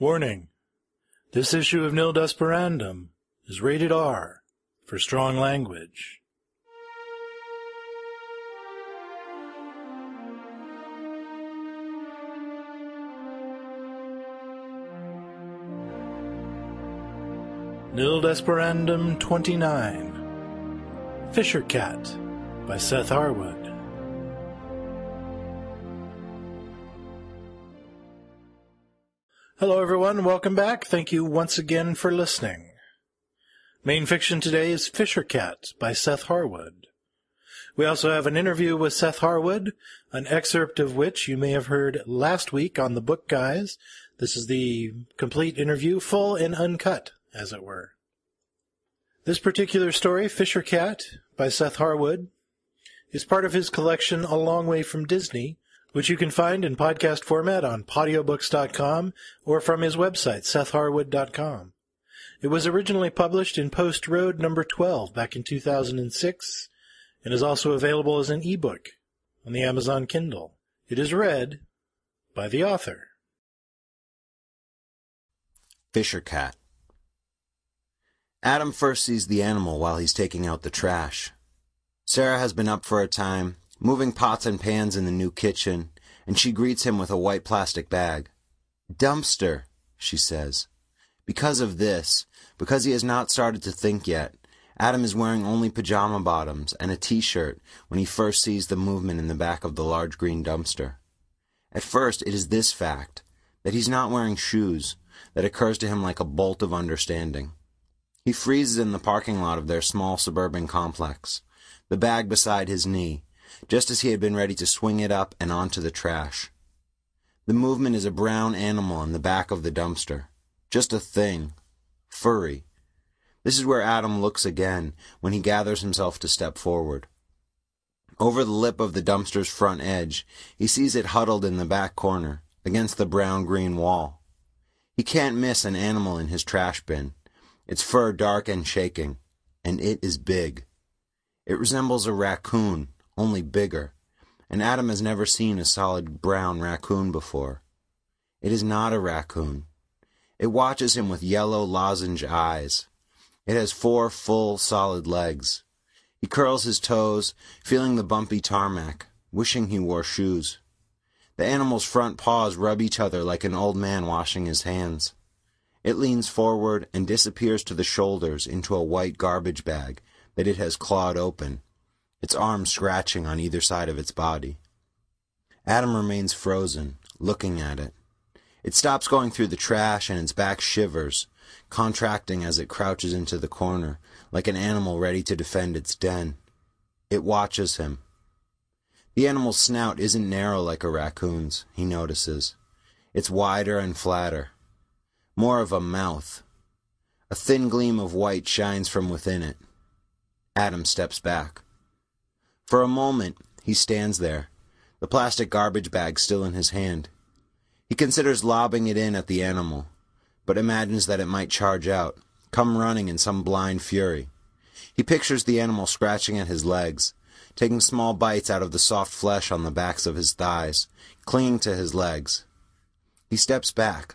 Warning. This issue of Nil Desperandum is rated R for strong language. Nil Desperandum 29 Fisher Cat by Seth Harwood. Hello, everyone. Welcome back. Thank you once again for listening. Main fiction today is Fisher Cat by Seth Harwood. We also have an interview with Seth Harwood, an excerpt of which you may have heard last week on the Book Guys. This is the complete interview, full and uncut as it were. This particular story, Fisher Cat, by Seth Harwood, is part of his collection A Long Way from Disney, which you can find in podcast format on podiobooks.com or from his website, sethharwood.com. It was originally published in Post Road number 12 back in 2006 and is also available as an ebook on the Amazon Kindle. It is read by the author. Fisher Cat Adam first sees the animal while he's taking out the trash. Sarah has been up for a time, moving pots and pans in the new kitchen, and she greets him with a white plastic bag. Dumpster, she says. Because of this, because he has not started to think yet, Adam is wearing only pajama bottoms and a t-shirt when he first sees the movement in the back of the large green dumpster. At first, it is this fact, that he's not wearing shoes, that occurs to him like a bolt of understanding. He freezes in the parking lot of their small suburban complex, the bag beside his knee, just as he had been ready to swing it up and onto the trash. The movement is a brown animal in the back of the dumpster. Just a thing. Furry. This is where Adam looks again when he gathers himself to step forward. Over the lip of the dumpster's front edge, he sees it huddled in the back corner, against the brown green wall. He can't miss an animal in his trash bin its fur dark and shaking, and it is big. It resembles a raccoon, only bigger, and Adam has never seen a solid brown raccoon before. It is not a raccoon. It watches him with yellow lozenge eyes. It has four full, solid legs. He curls his toes, feeling the bumpy tarmac, wishing he wore shoes. The animal's front paws rub each other like an old man washing his hands. It leans forward and disappears to the shoulders into a white garbage bag that it has clawed open, its arms scratching on either side of its body. Adam remains frozen, looking at it. It stops going through the trash and its back shivers, contracting as it crouches into the corner, like an animal ready to defend its den. It watches him. The animal's snout isn't narrow like a raccoon's, he notices. It's wider and flatter more of a mouth. A thin gleam of white shines from within it. Adam steps back. For a moment, he stands there, the plastic garbage bag still in his hand. He considers lobbing it in at the animal, but imagines that it might charge out, come running in some blind fury. He pictures the animal scratching at his legs, taking small bites out of the soft flesh on the backs of his thighs, clinging to his legs. He steps back,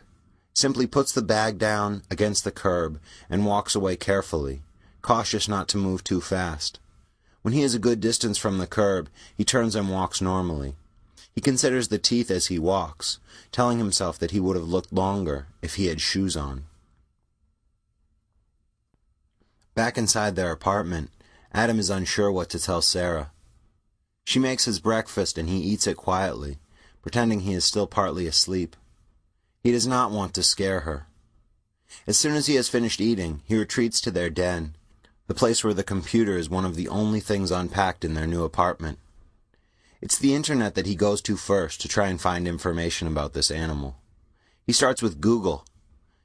simply puts the bag down against the curb and walks away carefully, cautious not to move too fast. When he is a good distance from the curb, he turns and walks normally. He considers the teeth as he walks, telling himself that he would have looked longer if he had shoes on. Back inside their apartment, Adam is unsure what to tell Sarah. She makes his breakfast and he eats it quietly, pretending he is still partly asleep. He does not want to scare her. As soon as he has finished eating, he retreats to their den, the place where the computer is one of the only things unpacked in their new apartment. It's the internet that he goes to first to try and find information about this animal. He starts with Google,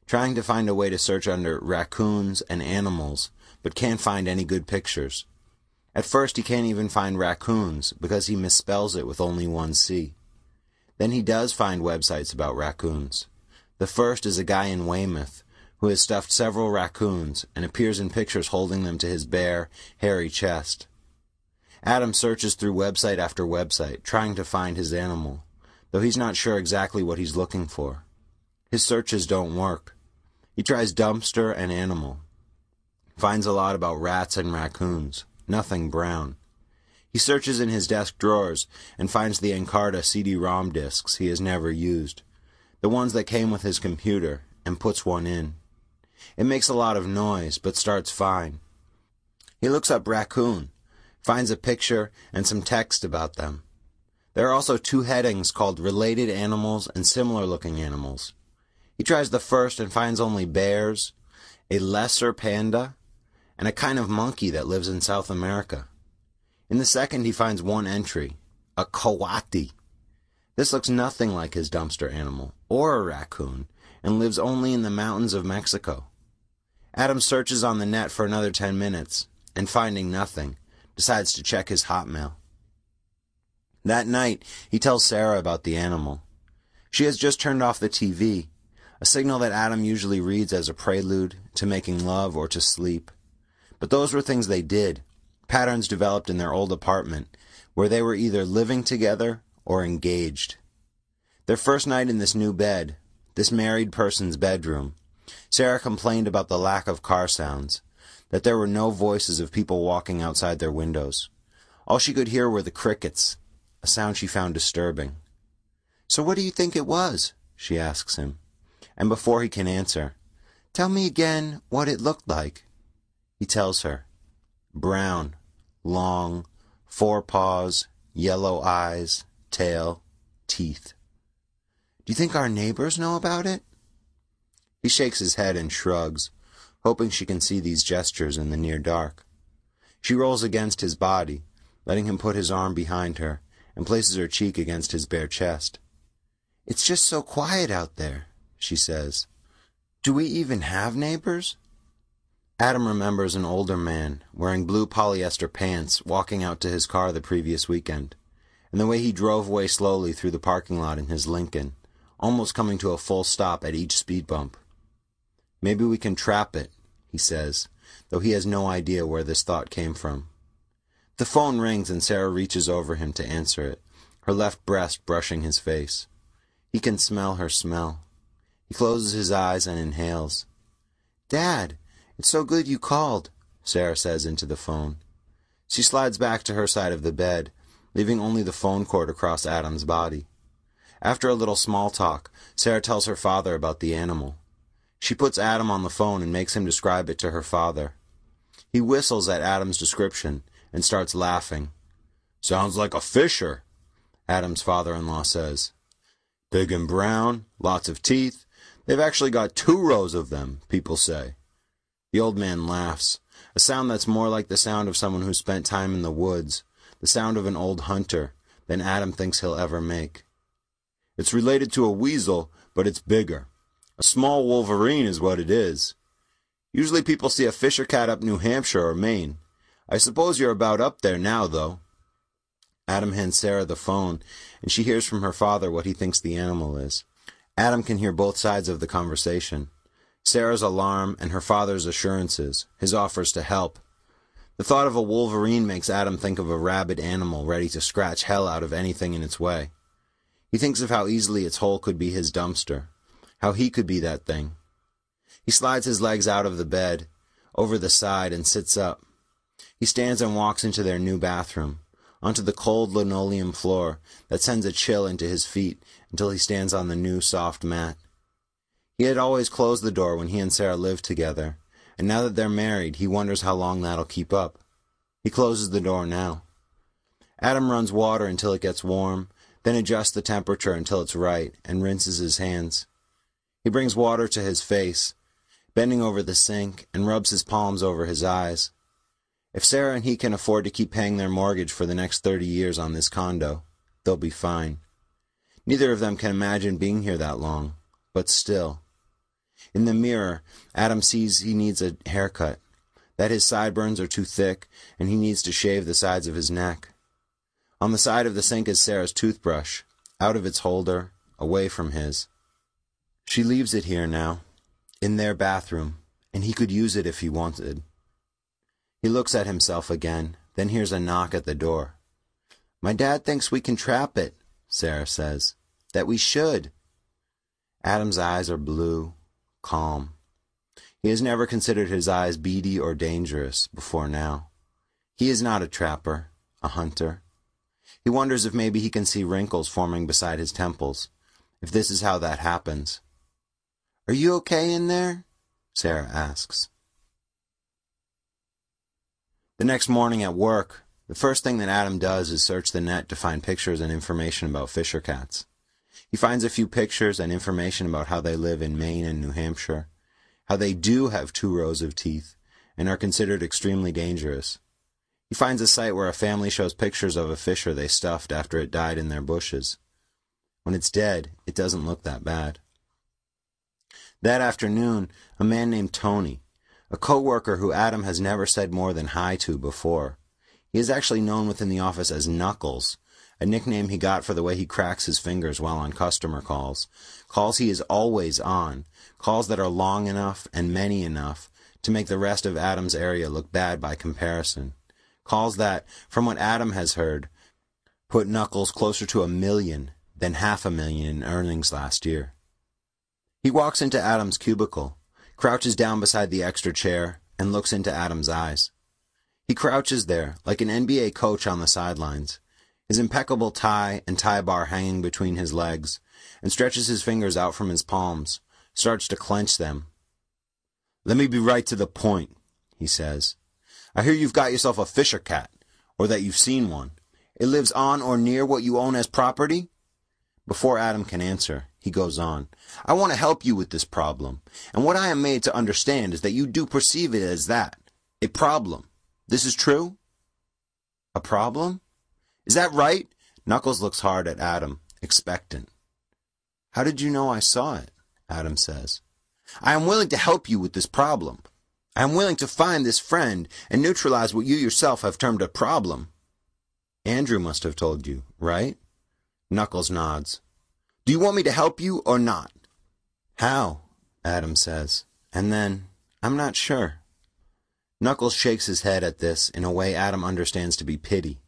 trying to find a way to search under raccoons and animals, but can't find any good pictures. At first, he can't even find raccoons because he misspells it with only one C. Then he does find websites about raccoons. The first is a guy in Weymouth who has stuffed several raccoons and appears in pictures holding them to his bare, hairy chest. Adam searches through website after website, trying to find his animal, though he's not sure exactly what he's looking for. His searches don't work. He tries dumpster and animal. Finds a lot about rats and raccoons. Nothing brown. He searches in his desk drawers and finds the Encarta CD-ROM discs he has never used, the ones that came with his computer, and puts one in. It makes a lot of noise, but starts fine. He looks up raccoon, finds a picture and some text about them. There are also two headings called related animals and similar looking animals. He tries the first and finds only bears, a lesser panda, and a kind of monkey that lives in South America. In the second, he finds one entry, a coati. This looks nothing like his dumpster animal, or a raccoon, and lives only in the mountains of Mexico. Adam searches on the net for another ten minutes, and finding nothing, decides to check his hotmail. That night, he tells Sarah about the animal. She has just turned off the TV, a signal that Adam usually reads as a prelude to making love or to sleep. But those were things they did, patterns developed in their old apartment, where they were either living together or engaged. Their first night in this new bed, this married person's bedroom, Sarah complained about the lack of car sounds, that there were no voices of people walking outside their windows. All she could hear were the crickets, a sound she found disturbing. So what do you think it was? she asks him. And before he can answer, tell me again what it looked like. He tells her, brown, long, four paws, yellow eyes, tail, teeth. Do you think our neighbors know about it? He shakes his head and shrugs, hoping she can see these gestures in the near dark. She rolls against his body, letting him put his arm behind her, and places her cheek against his bare chest. It's just so quiet out there, she says. Do we even have neighbors? Adam remembers an older man wearing blue polyester pants walking out to his car the previous weekend, and the way he drove away slowly through the parking lot in his Lincoln, almost coming to a full stop at each speed bump. Maybe we can trap it, he says, though he has no idea where this thought came from. The phone rings and Sarah reaches over him to answer it, her left breast brushing his face. He can smell her smell. He closes his eyes and inhales. Dad, it's so good you called, Sarah says into the phone. She slides back to her side of the bed, leaving only the phone cord across Adam's body. After a little small talk, Sarah tells her father about the animal. She puts Adam on the phone and makes him describe it to her father. He whistles at Adam's description and starts laughing. Sounds like a fisher, Adam's father-in-law says. Big and brown, lots of teeth. They've actually got two rows of them, people say. The old man laughs, a sound that's more like the sound of someone who spent time in the woods, the sound of an old hunter, than Adam thinks he'll ever make. It's related to a weasel, but it's bigger. A small wolverine is what it is. Usually people see a fisher cat up New Hampshire or Maine. I suppose you're about up there now, though. Adam hands Sarah the phone, and she hears from her father what he thinks the animal is. Adam can hear both sides of the conversation. Sarah's alarm and her father's assurances, his offers to help. The thought of a wolverine makes Adam think of a rabid animal ready to scratch hell out of anything in its way. He thinks of how easily its hole could be his dumpster, how he could be that thing. He slides his legs out of the bed, over the side, and sits up. He stands and walks into their new bathroom, onto the cold linoleum floor that sends a chill into his feet until he stands on the new soft mat. He had always closed the door when he and Sarah lived together, and now that they're married, he wonders how long that'll keep up. He closes the door now. Adam runs water until it gets warm, then adjusts the temperature until it's right, and rinses his hands. He brings water to his face, bending over the sink, and rubs his palms over his eyes. If Sarah and he can afford to keep paying their mortgage for the next thirty years on this condo, they'll be fine. Neither of them can imagine being here that long, but still. In the mirror, Adam sees he needs a haircut, that his sideburns are too thick, and he needs to shave the sides of his neck. On the side of the sink is Sarah's toothbrush, out of its holder, away from his. She leaves it here now, in their bathroom, and he could use it if he wanted. He looks at himself again, then hears a knock at the door. My dad thinks we can trap it, Sarah says. That we should. Adam's eyes are blue, calm. He has never considered his eyes beady or dangerous before now. He is not a trapper, a hunter. He wonders if maybe he can see wrinkles forming beside his temples, if this is how that happens. Are you okay in there? Sarah asks. The next morning at work, the first thing that Adam does is search the net to find pictures and information about fisher cats. He finds a few pictures and information about how they live in Maine and New Hampshire, how they do have two rows of teeth, and are considered extremely dangerous. He finds a site where a family shows pictures of a fisher they stuffed after it died in their bushes. When it's dead, it doesn't look that bad. That afternoon, a man named Tony, a co-worker who Adam has never said more than hi to before. He is actually known within the office as Knuckles, a nickname he got for the way he cracks his fingers while on customer calls. Calls he is always on, calls that are long enough and many enough to make the rest of Adam's area look bad by comparison. Calls that, from what Adam has heard, put Knuckles closer to a million than half a million in earnings last year. He walks into Adam's cubicle, crouches down beside the extra chair, and looks into Adam's eyes. He crouches there, like an NBA coach on the sidelines, his impeccable tie and tie bar hanging between his legs, and stretches his fingers out from his palms, starts to clench them. Let me be right to the point, he says. I hear you've got yourself a fisher cat, or that you've seen one. It lives on or near what you own as property? Before Adam can answer, he goes on. I want to help you with this problem, and what I am made to understand is that you do perceive it as that. A problem. This is true? A problem? Is that right? Knuckles looks hard at Adam, expectant. How did you know I saw it? Adam says. I am willing to help you with this problem. I am willing to find this friend and neutralize what you yourself have termed a problem. Andrew must have told you, right? Knuckles nods. Do you want me to help you or not? How? Adam says. And then, I'm not sure. Knuckles shakes his head at this in a way Adam understands to be pity,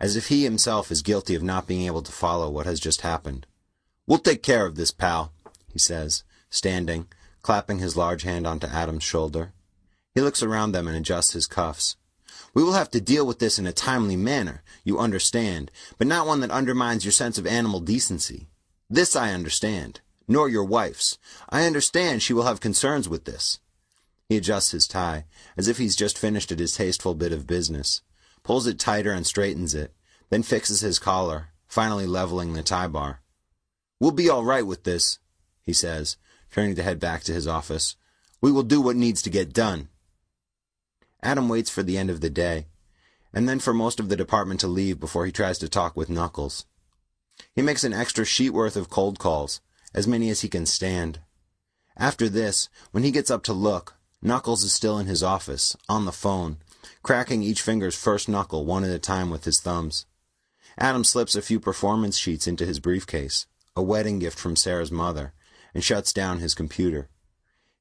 as if he himself is guilty of not being able to follow what has just happened. We'll take care of this, pal, he says, standing, clapping his large hand onto Adam's shoulder. He looks around them and adjusts his cuffs. We will have to deal with this in a timely manner, you understand, but not one that undermines your sense of animal decency. This I understand, nor your wife's. I understand she will have concerns with this. He adjusts his tie, as if he's just finished a distasteful bit of business, pulls it tighter and straightens it, then fixes his collar, finally leveling the tie bar. We'll be all right with this, he says, turning to head back to his office. We will do what needs to get done. Adam waits for the end of the day, and then for most of the department to leave before he tries to talk with Knuckles. He makes an extra sheet worth of cold calls, as many as he can stand. After this, when he gets up to look, Knuckles is still in his office, on the phone, cracking each finger's first knuckle one at a time with his thumbs. Adam slips a few performance sheets into his briefcase, a wedding gift from Sarah's mother, and shuts down his computer.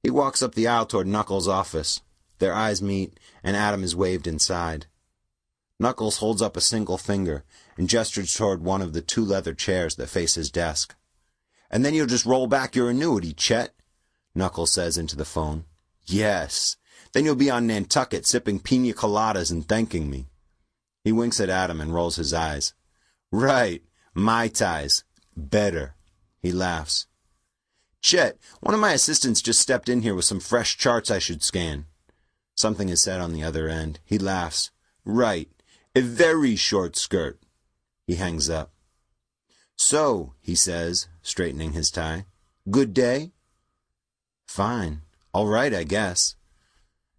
He walks up the aisle toward Knuckles' office, their eyes meet, and Adam is waved inside. Knuckles holds up a single finger and gestures toward one of the two leather chairs that face his desk. And then you'll just roll back your annuity, Chet, Knuckles says into the phone. Yes. Then you'll be on Nantucket sipping pina coladas and thanking me. He winks at Adam and rolls his eyes. Right. My ties. Better. He laughs. Chet, one of my assistants just stepped in here with some fresh charts I should scan. Something is said on the other end. He laughs. Right. A very short skirt. He hangs up. So, he says, straightening his tie. Good day? Fine. All right, I guess.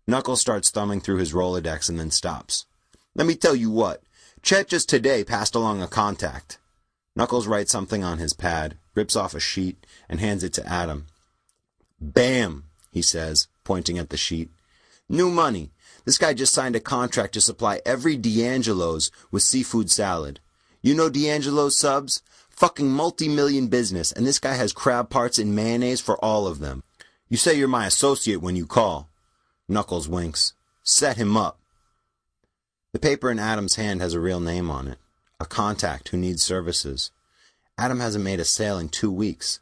Knuckles starts thumbing through his Rolodex and then stops. Let me tell you what. Chet just today passed along a contact. Knuckles writes something on his pad, rips off a sheet, and hands it to Adam. Bam, he says, pointing at the sheet. New money. This guy just signed a contract to supply every D'Angelo's with seafood salad. You know D'Angelo's subs? Fucking multi-million business, and this guy has crab parts and mayonnaise for all of them. You say you're my associate when you call. Knuckles winks. Set him up. The paper in Adam's hand has a real name on it. A contact who needs services. Adam hasn't made a sale in two weeks.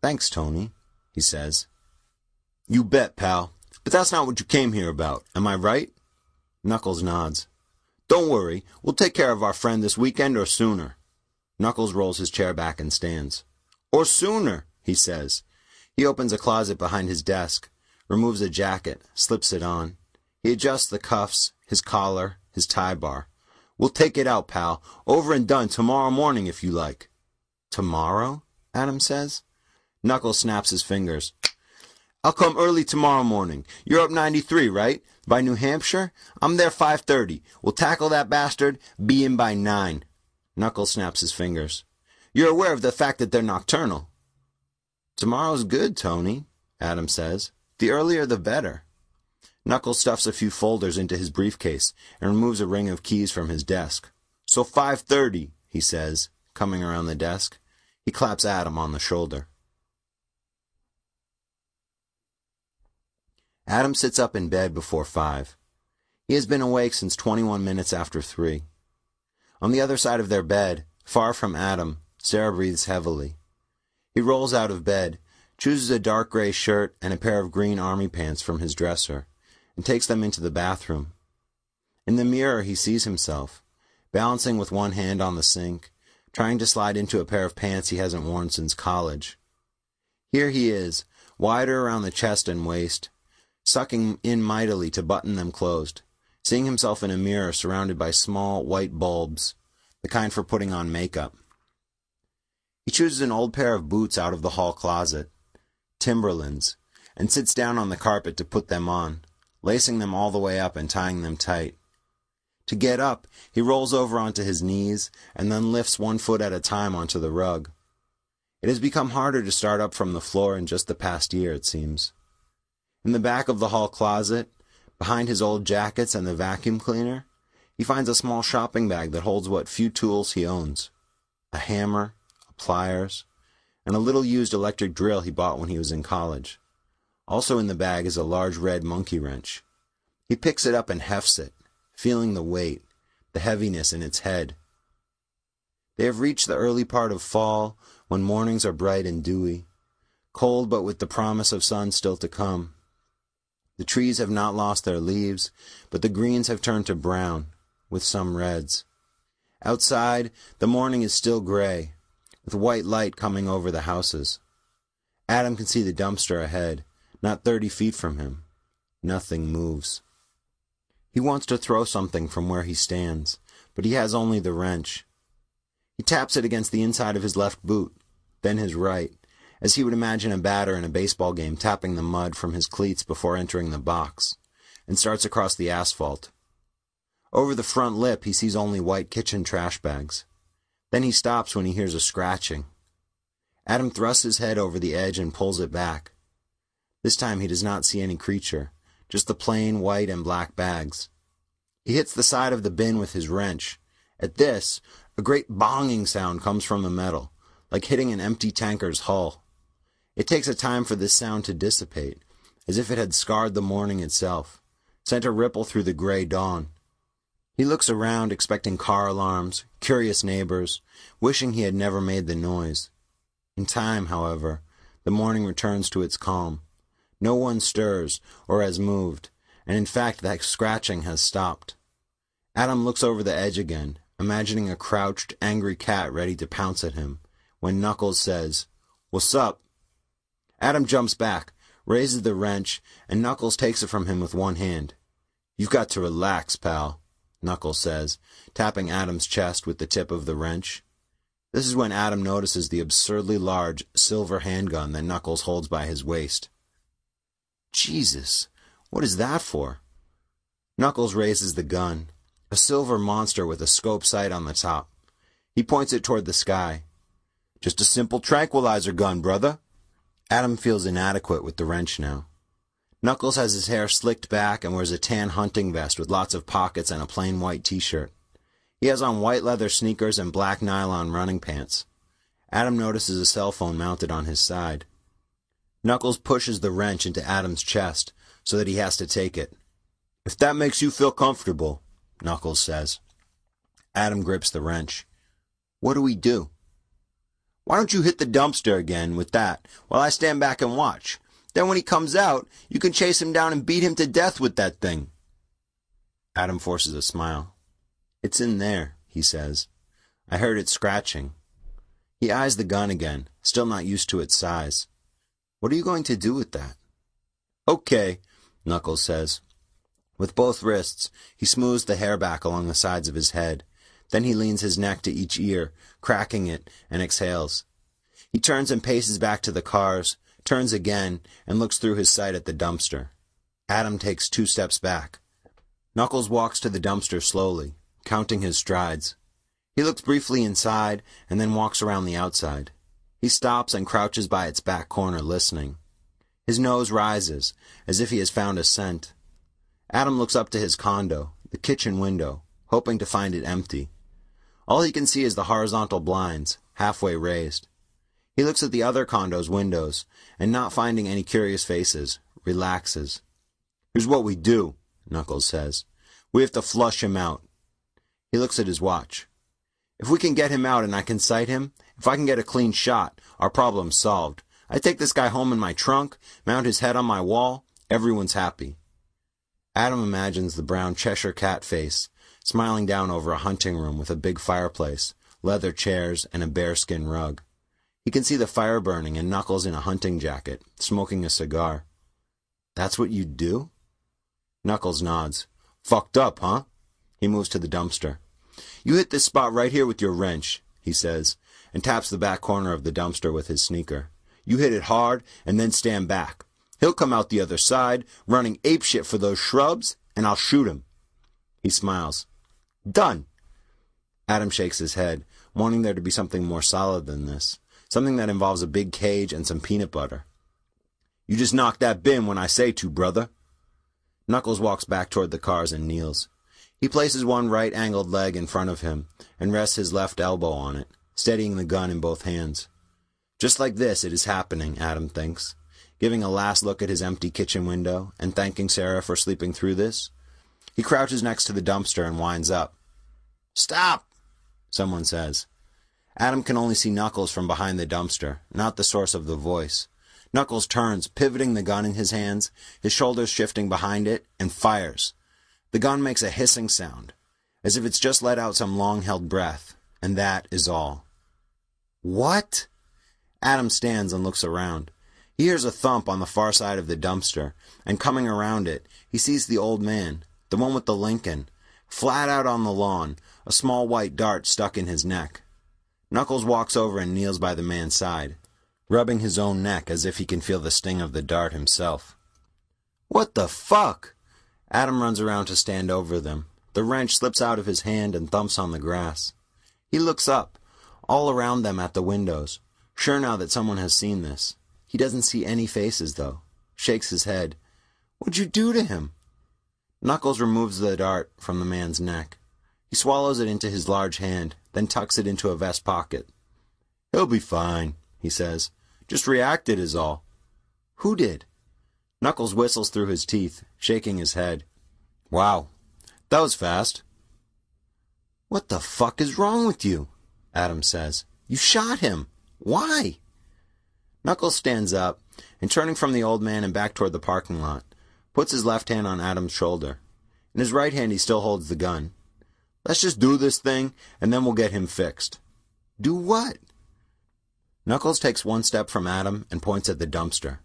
Thanks, Tony, he says. You bet, pal. But that's not what you came here about. Am I right? Knuckles nods. Don't worry. We'll take care of our friend this weekend or sooner. Knuckles rolls his chair back and stands. Or sooner, he says. He opens a closet behind his desk, removes a jacket, slips it on. He adjusts the cuffs, his collar, his tie bar. We'll take it out, pal. Over and done tomorrow morning if you like. Tomorrow? Adam says. Knuckles snaps his fingers. I'll come early tomorrow morning. You're up 93, right? By New Hampshire? I'm there 5.30. We'll tackle that bastard, be in by 9. Knuckles snaps his fingers. You're aware of the fact that they're nocturnal. Tomorrow's good, Tony, Adam says. The earlier the better. Knuckles stuffs a few folders into his briefcase and removes a ring of keys from his desk. So 5.30, he says, coming around the desk. He claps Adam on the shoulder. Adam sits up in bed before five. He has been awake since 21 minutes after three. On the other side of their bed, far from Adam, Sarah breathes heavily. He rolls out of bed, chooses a dark gray shirt and a pair of green army pants from his dresser, and takes them into the bathroom. In the mirror, he sees himself, balancing with one hand on the sink, trying to slide into a pair of pants he hasn't worn since college. Here he is, wider around the chest and waist, sucking in mightily to button them closed, seeing himself in a mirror surrounded by small white bulbs, the kind for putting on makeup. He chooses an old pair of boots out of the hall closet, Timberlands, and sits down on the carpet to put them on, lacing them all the way up and tying them tight. To get up, he rolls over onto his knees and then lifts one foot at a time onto the rug. It has become harder to start up from the floor in just the past year, it seems. In the back of the hall closet, behind his old jackets and the vacuum cleaner, he finds a small shopping bag that holds what few tools he owns a hammer, a pliers, and a little used electric drill he bought when he was in college. Also in the bag is a large red monkey wrench. He picks it up and hefts it, feeling the weight, the heaviness in its head. They have reached the early part of fall, when mornings are bright and dewy, cold but with the promise of sun still to come. The trees have not lost their leaves, but the greens have turned to brown, with some reds. Outside, the morning is still gray, with white light coming over the houses. Adam can see the dumpster ahead, not thirty feet from him. Nothing moves. He wants to throw something from where he stands, but he has only the wrench. He taps it against the inside of his left boot, then his right, as he would imagine a batter in a baseball game tapping the mud from his cleats before entering the box, and starts across the asphalt. Over the front lip, he sees only white kitchen trash bags. Then he stops when he hears a scratching. Adam thrusts his head over the edge and pulls it back. This time he does not see any creature, just the plain white and black bags. He hits the side of the bin with his wrench. At this, a great bonging sound comes from the metal, like hitting an empty tanker's hull. It takes a time for this sound to dissipate, as if it had scarred the morning itself, sent a ripple through the gray dawn. He looks around, expecting car alarms, curious neighbors, wishing he had never made the noise. In time, however, the morning returns to its calm. No one stirs or has moved, and in fact that scratching has stopped. Adam looks over the edge again, imagining a crouched, angry cat ready to pounce at him, when Knuckles says, What's up? Adam jumps back, raises the wrench, and Knuckles takes it from him with one hand. You've got to relax, pal, Knuckles says, tapping Adam's chest with the tip of the wrench. This is when Adam notices the absurdly large silver handgun that Knuckles holds by his waist. Jesus, what is that for? Knuckles raises the gun, a silver monster with a scope sight on the top. He points it toward the sky. Just a simple tranquilizer gun, brother. Adam feels inadequate with the wrench now. Knuckles has his hair slicked back and wears a tan hunting vest with lots of pockets and a plain white t-shirt. He has on white leather sneakers and black nylon running pants. Adam notices a cell phone mounted on his side. Knuckles pushes the wrench into Adam's chest so that he has to take it. If that makes you feel comfortable, Knuckles says. Adam grips the wrench. What do we do? Why don't you hit the dumpster again with that while I stand back and watch? Then when he comes out, you can chase him down and beat him to death with that thing. Adam forces a smile. It's in there, he says. I heard it scratching. He eyes the gun again, still not used to its size. What are you going to do with that? Okay, Knuckles says. With both wrists, he smooths the hair back along the sides of his head. Then he leans his neck to each ear, cracking it, and exhales. He turns and paces back to the cars, turns again, and looks through his sight at the dumpster. Adam takes two steps back. Knuckles walks to the dumpster slowly, counting his strides. He looks briefly inside and then walks around the outside. He stops and crouches by its back corner listening. His nose rises, as if he has found a scent. Adam looks up to his condo, the kitchen window, hoping to find it empty. All he can see is the horizontal blinds, halfway raised. He looks at the other condo's windows, and not finding any curious faces, relaxes. Here's what we do, Knuckles says. We have to flush him out. He looks at his watch. If we can get him out and I can sight him, if I can get a clean shot, our problem's solved. I take this guy home in my trunk, mount his head on my wall, everyone's happy. Adam imagines the brown Cheshire cat face, smiling down over a hunting room with a big fireplace, leather chairs, and a bearskin rug. He can see the fire burning and Knuckles in a hunting jacket, smoking a cigar. That's what you'd do? Knuckles nods. Fucked up, huh? He moves to the dumpster. You hit this spot right here with your wrench, he says, and taps the back corner of the dumpster with his sneaker. You hit it hard and then stand back. He'll come out the other side, running apeshit for those shrubs, and I'll shoot him. He smiles. Done. Adam shakes his head, wanting there to be something more solid than this, something that involves a big cage and some peanut butter. You just knock that bin when I say to, brother. Knuckles walks back toward the cars and kneels. He places one right-angled leg in front of him and rests his left elbow on it, steadying the gun in both hands. Just like this, it is happening, Adam thinks, giving a last look at his empty kitchen window and thanking Sarah for sleeping through this. He crouches next to the dumpster and winds up. Stop! Someone says. Adam can only see Knuckles from behind the dumpster, not the source of the voice. Knuckles turns, pivoting the gun in his hands, his shoulders shifting behind it, and fires. The gun makes a hissing sound, as if it's just let out some long held breath, and that is all. What? Adam stands and looks around. He hears a thump on the far side of the dumpster, and coming around it, he sees the old man, the one with the Lincoln, flat out on the lawn, a small white dart stuck in his neck. Knuckles walks over and kneels by the man's side, rubbing his own neck as if he can feel the sting of the dart himself. What the fuck? Adam runs around to stand over them. The wrench slips out of his hand and thumps on the grass. He looks up, all around them at the windows, sure now that someone has seen this. He doesn't see any faces, though. Shakes his head. What'd you do to him? Knuckles removes the dart from the man's neck. He swallows it into his large hand, then tucks it into a vest pocket. He'll be fine, he says. Just reacted is all. Who did? Knuckles whistles through his teeth, shaking his head. Wow, that was fast. What the fuck is wrong with you? Adam says. You shot him. Why? Knuckles stands up, and turning from the old man and back toward the parking lot, puts his left hand on Adam's shoulder. In his right hand he still holds the gun. Let's just do this thing, and then we'll get him fixed. Do what? Knuckles takes one step from Adam and points at the dumpster.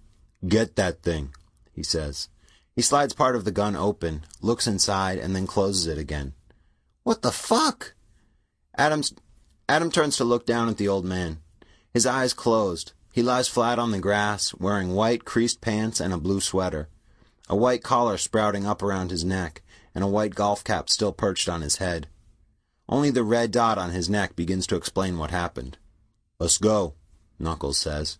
Get that thing, he says. He slides part of the gun open, looks inside, and then closes it again. What the fuck? Adam's, Adam turns to look down at the old man. His eyes closed. He lies flat on the grass, wearing white creased pants and a blue sweater, a white collar sprouting up around his neck, and a white golf cap still perched on his head. Only the red dot on his neck begins to explain what happened. Let's go, Knuckles says.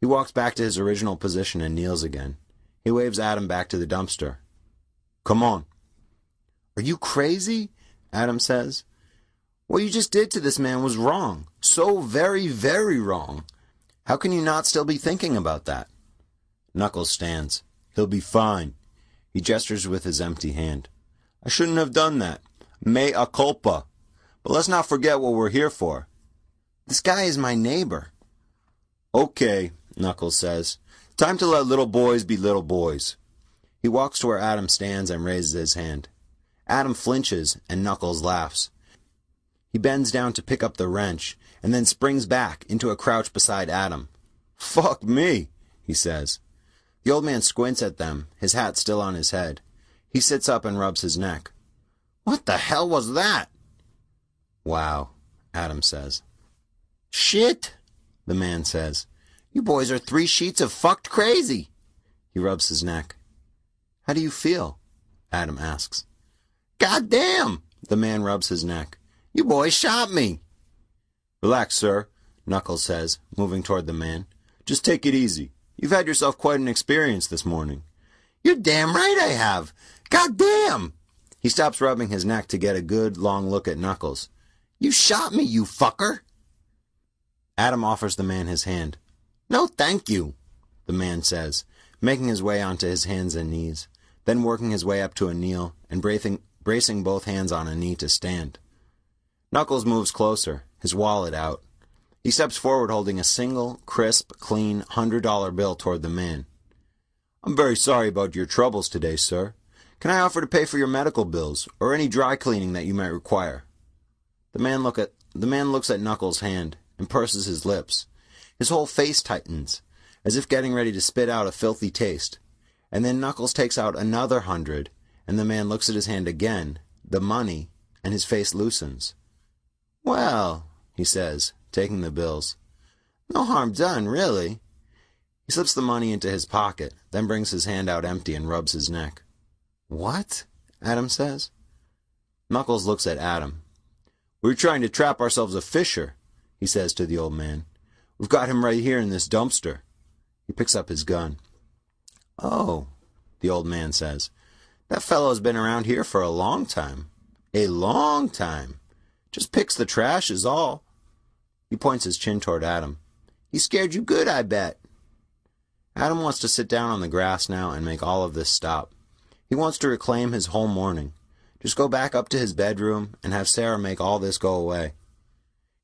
He walks back to his original position and kneels again. He waves Adam back to the dumpster. Come on. Are you crazy? Adam says. What you just did to this man was wrong. So very, very wrong. How can you not still be thinking about that? Knuckles stands. He'll be fine. He gestures with his empty hand. I shouldn't have done that. Mea culpa. But let's not forget what we're here for. This guy is my neighbor. Okay, Knuckles says. Time to let little boys be little boys. He walks to where Adam stands and raises his hand. Adam flinches and Knuckles laughs. He bends down to pick up the wrench and then springs back into a crouch beside Adam. Fuck me, he says. The old man squints at them, his hat still on his head. He sits up and rubs his neck. What the hell was that? Wow, Adam says. Shit, the man says. You boys are three sheets of fucked crazy. He rubs his neck. How do you feel? Adam asks. God damn, the man rubs his neck. You boys shot me. Relax, sir, Knuckles says, moving toward the man. Just take it easy. You've had yourself quite an experience this morning. You're damn right I have. God damn! He stops rubbing his neck to get a good, long look at Knuckles. You shot me, you fucker! Adam offers the man his hand. No, thank you, the man says, making his way onto his hands and knees, then working his way up to a kneel and bracing, bracing both hands on a knee to stand. Knuckles moves closer, his wallet out. He steps forward holding a single, crisp, clean, hundred dollar bill toward the man. I'm very sorry about your troubles today, sir. Can I offer to pay for your medical bills or any dry cleaning that you might require? The man look at the man looks at Knuckles' hand and purses his lips. His whole face tightens, as if getting ready to spit out a filthy taste. And then Knuckles takes out another hundred, and the man looks at his hand again, the money, and his face loosens. Well, he says, taking the bills. No harm done, really. He slips the money into his pocket, then brings his hand out empty and rubs his neck. What? Adam says. Knuckles looks at Adam. We're trying to trap ourselves a fisher, he says to the old man. We've got him right here in this dumpster. He picks up his gun. Oh, the old man says. That fellow's been around here for a long time. A long time. Just picks the trash is all. He points his chin toward Adam. He scared you good, I bet. Adam wants to sit down on the grass now and make all of this stop. He wants to reclaim his whole morning. Just go back up to his bedroom and have Sarah make all this go away.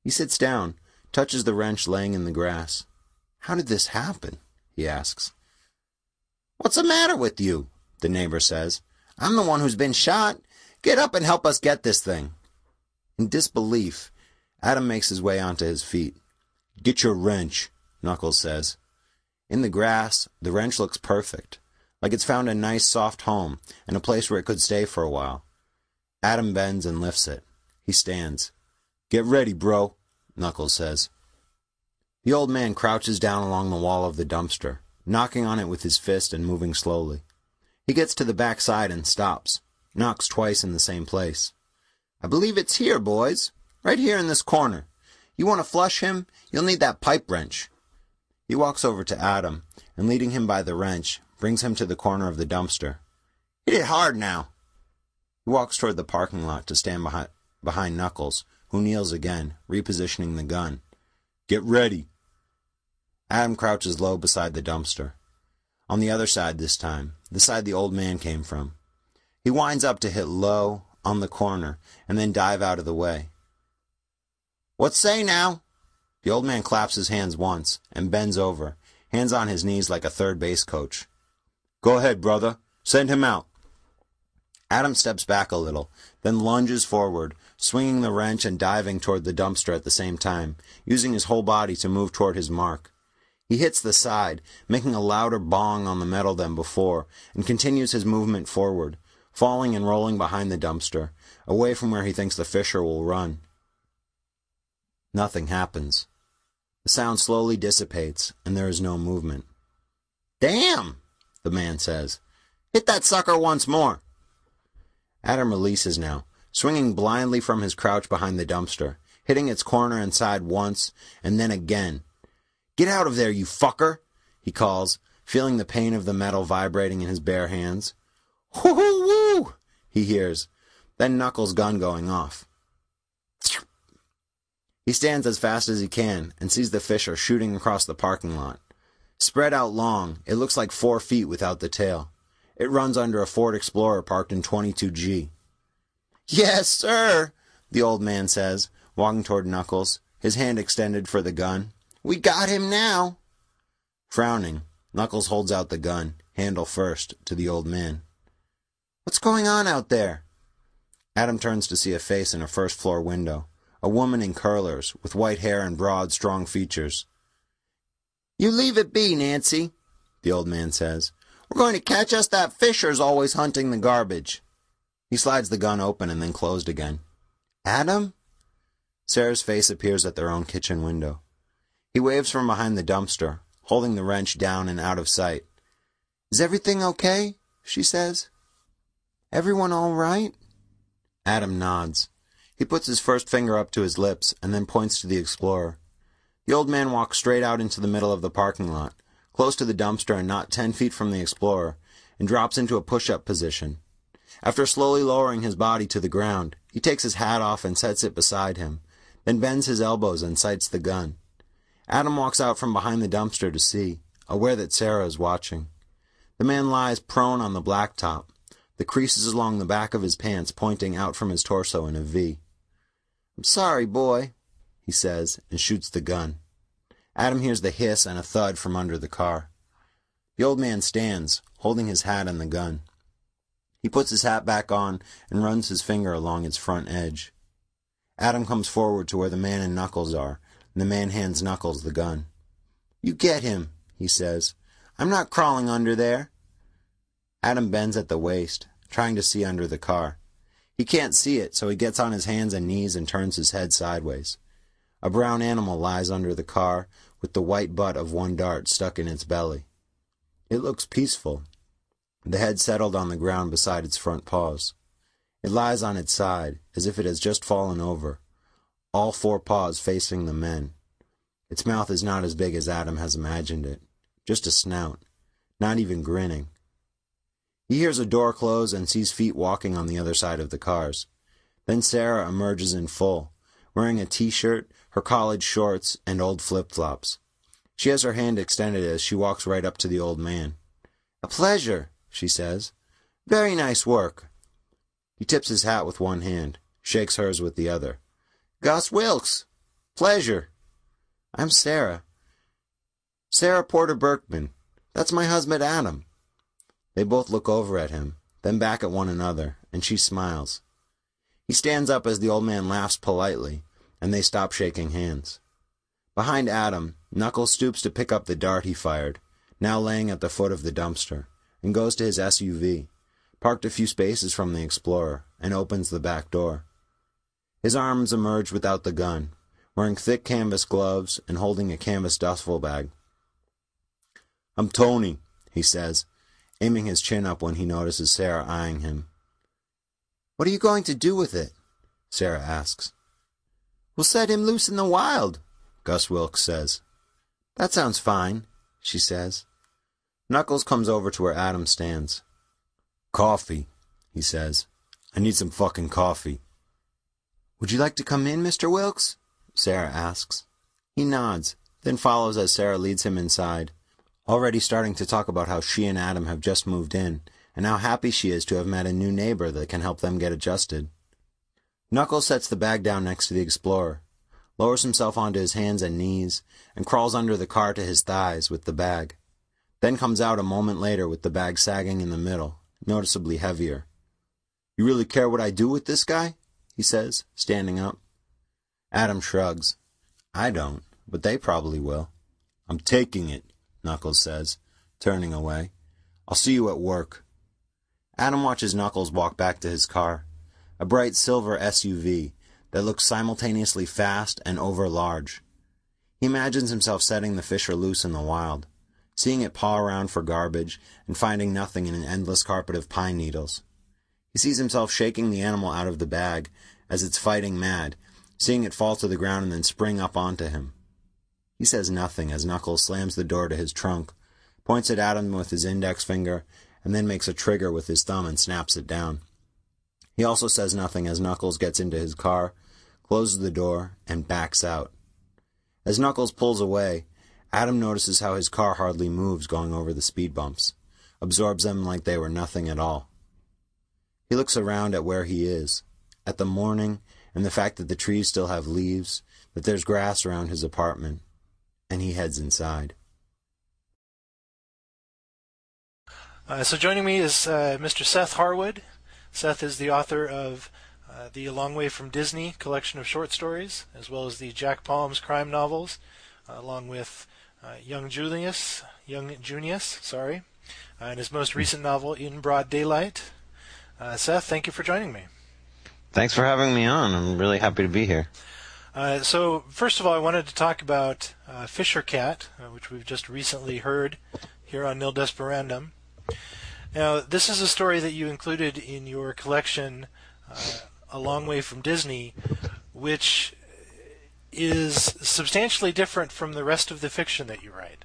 He sits down, touches the wrench laying in the grass. How did this happen? he asks. What's the matter with you? the neighbor says. I'm the one who's been shot. Get up and help us get this thing. In disbelief, Adam makes his way onto his feet. Get your wrench, Knuckles says. In the grass, the wrench looks perfect, like it's found a nice soft home and a place where it could stay for a while. Adam bends and lifts it. He stands. Get ready, bro, Knuckles says. The old man crouches down along the wall of the dumpster, knocking on it with his fist and moving slowly. He gets to the back side and stops, knocks twice in the same place. I believe it's here, boys, Right here in this corner. You want to flush him? You'll need that pipe wrench. He walks over to Adam, and leading him by the wrench, brings him to the corner of the dumpster. Hit it hard now. He walks toward the parking lot to stand behind, behind Knuckles, who kneels again, repositioning the gun. Get ready. Adam crouches low beside the dumpster. On the other side this time, the side the old man came from. He winds up to hit low on the corner and then dive out of the way. What say now? The old man claps his hands once and bends over, hands on his knees like a third base coach. Go ahead, brother. Send him out. Adam steps back a little, then lunges forward, swinging the wrench and diving toward the dumpster at the same time, using his whole body to move toward his mark. He hits the side, making a louder bong on the metal than before, and continues his movement forward, falling and rolling behind the dumpster, away from where he thinks the fisher will run. Nothing happens. The sound slowly dissipates, and there is no movement. Damn, the man says. Hit that sucker once more. Adam releases now, swinging blindly from his crouch behind the dumpster, hitting its corner and side once, and then again. Get out of there, you fucker, he calls, feeling the pain of the metal vibrating in his bare hands. Whoo hoo woo, he hears, then Knuckles' gun going off. He stands as fast as he can and sees the fisher shooting across the parking lot. Spread out long, it looks like four feet without the tail. It runs under a Ford Explorer parked in 22G. Yes, sir, the old man says, walking toward Knuckles. his hand extended for the gun. We got him now. Frowning, Knuckles holds out the gun, handle first, to the old man. What's going on out there? Adam turns to see a face in a first floor window, a woman in curlers, with white hair and broad, strong features. You leave it be, Nancy, the old man says. We're going to catch us that Fisher's always hunting the garbage. He slides the gun open and then closed again. Adam? Sarah's face appears at their own kitchen window. He waves from behind the dumpster, holding the wrench down and out of sight. Is everything okay? she says. Everyone all right? Adam nods. He puts his first finger up to his lips and then points to the Explorer. The old man walks straight out into the middle of the parking lot, close to the dumpster and not ten feet from the Explorer, and drops into a push-up position. After slowly lowering his body to the ground, he takes his hat off and sets it beside him, then bends his elbows and sights the gun. Adam walks out from behind the dumpster to see, aware that Sarah is watching. The man lies prone on the blacktop, the creases along the back of his pants pointing out from his torso in a V. I'm sorry, boy, he says, and shoots the gun. Adam hears the hiss and a thud from under the car. The old man stands, holding his hat and the gun. He puts his hat back on and runs his finger along its front edge. Adam comes forward to where the man and Knuckles are, and the man hands Knuckles the gun. You get him, he says. I'm not crawling under there. Adam bends at the waist, trying to see under the car. He can't see it, so he gets on his hands and knees and turns his head sideways. A brown animal lies under the car, with the white butt of one dart stuck in its belly. It looks peaceful, the head settled on the ground beside its front paws. It lies on its side, as if it has just fallen over, all four paws facing the men. Its mouth is not as big as Adam has imagined it, just a snout, not even grinning. He hears a door close and sees feet walking on the other side of the cars. Then Sarah emerges in full, wearing a t-shirt, her college shorts, and old flip-flops. She has her hand extended as she walks right up to the old man. A pleasure, she says. Very nice work. He tips his hat with one hand, shakes hers with the other. Gus Wilkes. Pleasure. I'm Sarah. Sarah Porter Berkman. That's my husband Adam. They both look over at him, then back at one another, and she smiles. He stands up as the old man laughs politely, and they stop shaking hands. Behind Adam, Knuckles stoops to pick up the dart he fired, now laying at the foot of the dumpster and goes to his SUV, parked a few spaces from the Explorer, and opens the back door. His arms emerge without the gun, wearing thick canvas gloves and holding a canvas duffel bag. I'm Tony, he says, aiming his chin up when he notices Sarah eyeing him. What are you going to do with it? Sarah asks. We'll set him loose in the wild, Gus Wilkes says. That sounds fine, she says. Knuckles comes over to where Adam stands. Coffee, he says. I need some fucking coffee. Would you like to come in, Mr. Wilkes? Sarah asks. He nods, then follows as Sarah leads him inside, already starting to talk about how she and Adam have just moved in, and how happy she is to have met a new neighbor that can help them get adjusted. Knuckles sets the bag down next to the Explorer, lowers himself onto his hands and knees, and crawls under the car to his thighs with the bag then comes out a moment later with the bag sagging in the middle, noticeably heavier. You really care what I do with this guy? he says, standing up. Adam shrugs. I don't, but they probably will. I'm taking it, Knuckles says, turning away. I'll see you at work. Adam watches Knuckles walk back to his car, a bright silver SUV that looks simultaneously fast and over large. He imagines himself setting the Fisher loose in the wild seeing it paw around for garbage and finding nothing in an endless carpet of pine needles. He sees himself shaking the animal out of the bag as it's fighting mad, seeing it fall to the ground and then spring up onto him. He says nothing as Knuckles slams the door to his trunk, points it at him with his index finger, and then makes a trigger with his thumb and snaps it down. He also says nothing as Knuckles gets into his car, closes the door, and backs out. As Knuckles pulls away, Adam notices how his car hardly moves going over the speed bumps, absorbs them like they were nothing at all. He looks around at where he is, at the morning and the fact that the trees still have leaves, that there's grass around his apartment, and he heads inside. Uh, so joining me is uh, Mr. Seth Harwood. Seth is the author of uh, the A Long Way from Disney collection of short stories, as well as the Jack Palms crime novels, uh, along with uh, Young Julius, Young Junius, sorry, uh, and his most recent novel, In Broad Daylight. Seth, thank you for joining me. Thanks for having me on. I'm really happy to be here. Uh, so, first of all, I wanted to talk about uh, Fisher Cat, uh, which we've just recently heard here on Nil Desperandum. Now, this is a story that you included in your collection, uh, A Long Way from Disney, which is substantially different from the rest of the fiction that you write.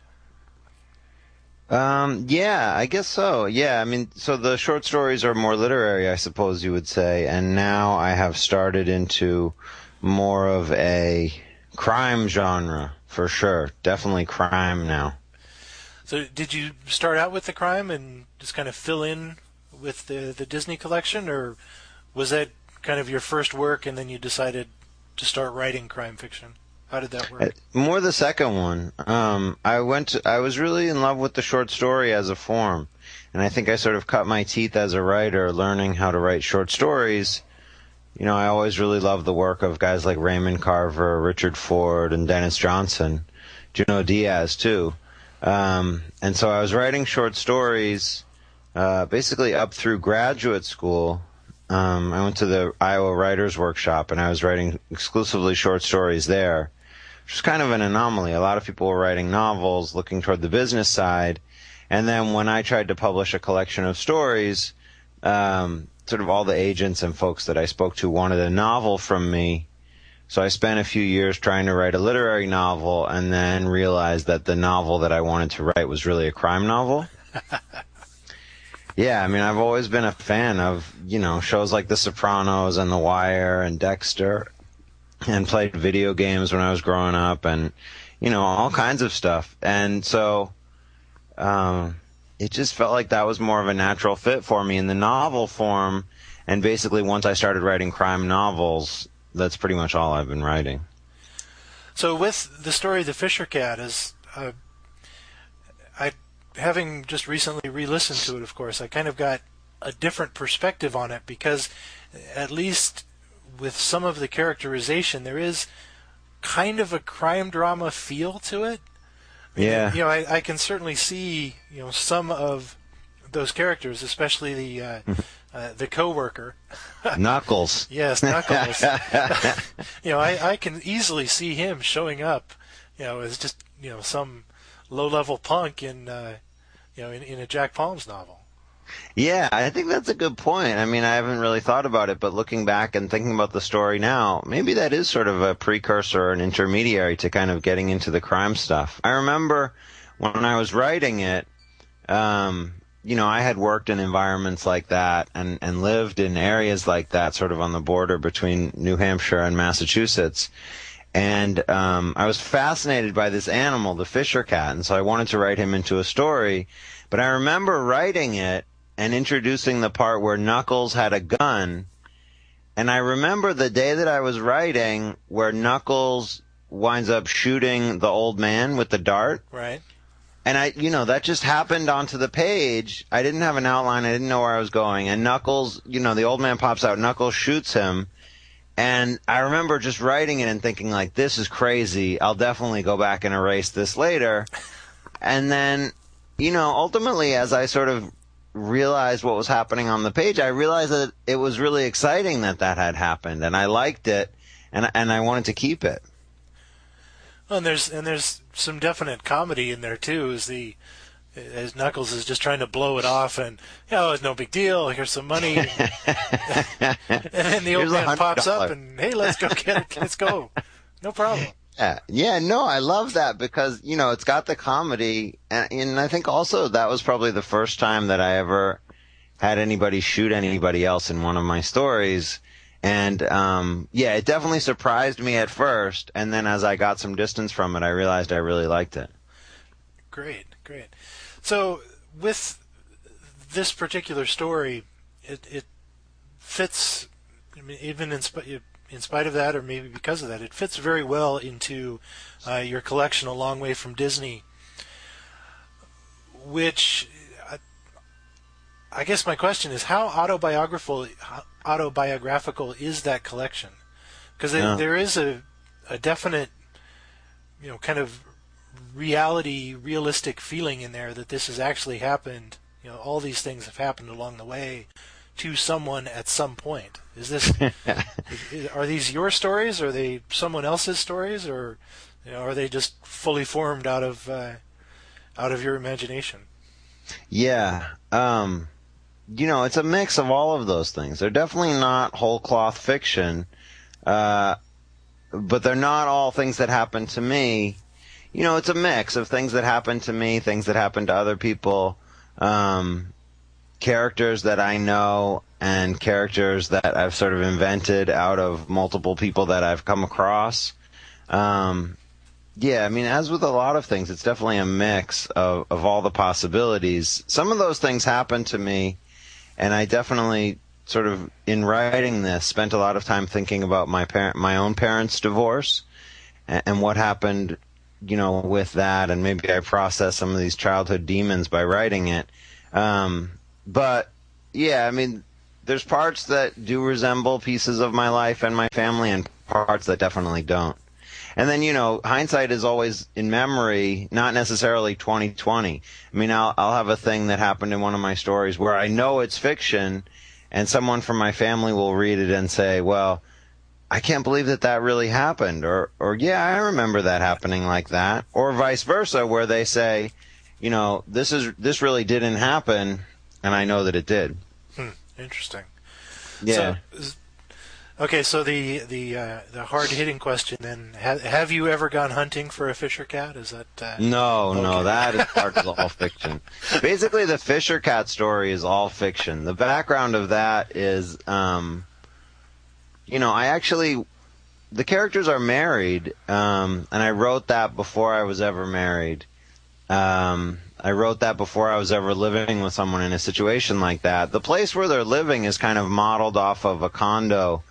Um, yeah, I guess so. Yeah, I mean, so the short stories are more literary, I suppose you would say, and now I have started into more of a crime genre for sure. Definitely crime now. So, did you start out with the crime and just kind of fill in with the the Disney collection, or was that kind of your first work, and then you decided to start writing crime fiction? How did that work? Uh, more the second one. Um, I went. To, I was really in love with the short story as a form, and I think I sort of cut my teeth as a writer, learning how to write short stories. You know, I always really loved the work of guys like Raymond Carver, Richard Ford, and Denis Johnson, Junot Diaz too. Um, and so I was writing short stories, uh, basically up through graduate school. Um, I went to the Iowa Writers Workshop, and I was writing exclusively short stories there which is kind of an anomaly. A lot of people were writing novels looking toward the business side. And then when I tried to publish a collection of stories, um, sort of all the agents and folks that I spoke to wanted a novel from me. So I spent a few years trying to write a literary novel and then realized that the novel that I wanted to write was really a crime novel. yeah, I mean, I've always been a fan of, you know, shows like The Sopranos and The Wire and Dexter and played video games when I was growing up and you know all kinds of stuff and so um, it just felt like that was more of a natural fit for me in the novel form and basically once I started writing crime novels that's pretty much all I've been writing so with the story of the Fisher Cat is uh, I having just recently re-listened to it of course I kind of got a different perspective on it because at least with some of the characterization, there is kind of a crime drama feel to it. Yeah. You know, I, I can certainly see you know some of those characters, especially the uh, uh, the coworker. Knuckles. yes, Knuckles. you know, I, I can easily see him showing up, you know, as just you know some low level punk in uh, you know in, in a Jack Palms novel. Yeah, I think that's a good point. I mean, I haven't really thought about it, but looking back and thinking about the story now, maybe that is sort of a precursor, or an intermediary to kind of getting into the crime stuff. I remember when I was writing it, um, you know, I had worked in environments like that and, and lived in areas like that, sort of on the border between New Hampshire and Massachusetts. And um, I was fascinated by this animal, the Fisher cat, and so I wanted to write him into a story. But I remember writing it and introducing the part where Knuckles had a gun. And I remember the day that I was writing where Knuckles winds up shooting the old man with the dart. Right. And I, you know, that just happened onto the page. I didn't have an outline. I didn't know where I was going. And Knuckles, you know, the old man pops out. Knuckles shoots him. And I remember just writing it and thinking like, this is crazy. I'll definitely go back and erase this later. And then, you know, ultimately as I sort of realized what was happening on the page, I realized that it was really exciting that that had happened, and I liked it, and and I wanted to keep it. Well, and there's and there's some definite comedy in there too. As the as Knuckles is just trying to blow it off, and know, it's no big deal. Here's some money, and then the old Here's man pops up, and hey, let's go get it. Let's go. No problem. Yeah, yeah, no, I love that because you know it's got the comedy, and, and I think also that was probably the first time that I ever had anybody shoot anybody else in one of my stories, and um, yeah, it definitely surprised me at first, and then as I got some distance from it, I realized I really liked it. Great, great. So with this particular story, it it fits. I mean, even in in spite of that, or maybe because of that, it fits very well into uh, your collection, A Long Way from Disney, which I, I guess my question is how autobiographical autobiographical is that collection? Because yeah. there is a a definite, you know, kind of reality, realistic feeling in there that this has actually happened. You know, all these things have happened along the way to someone at some point. Is this are these your stories? Or are they someone else's stories, or you know, are they just fully formed out of uh, out of your imagination? Yeah, um, you know, it's a mix of all of those things. They're definitely not whole cloth fiction, uh, but they're not all things that happen to me. You know, it's a mix of things that happen to me, things that happen to other people. Um, characters that I know and characters that I've sort of invented out of multiple people that I've come across. Um, yeah, I mean, as with a lot of things, it's definitely a mix of, of all the possibilities. Some of those things happened to me, and I definitely sort of, in writing this, spent a lot of time thinking about my parent, my own parents' divorce, and, and what happened, you know, with that, and maybe I processed some of these childhood demons by writing it. Um, but yeah, I mean, there's parts that do resemble pieces of my life and my family, and parts that definitely don't. And then you know, hindsight is always in memory, not necessarily 2020. I mean, I'll I'll have a thing that happened in one of my stories where I know it's fiction, and someone from my family will read it and say, "Well." I can't believe that that really happened, or, or yeah, I remember that happening like that, or vice versa, where they say, you know, this is this really didn't happen, and I know that it did. Hmm, interesting. Yeah. So, okay, so the the uh, the hard hitting question then: ha- Have you ever gone hunting for a Fisher cat? Is that uh, no, okay. no? That is part of all fiction. Basically, the Fisher cat story is all fiction. The background of that is, um, you know, I actually the characters are married, um, and I wrote that before I was ever married. Um, I wrote that before I was ever living with someone in a situation like that. The place where they're living is kind of modeled off of a condo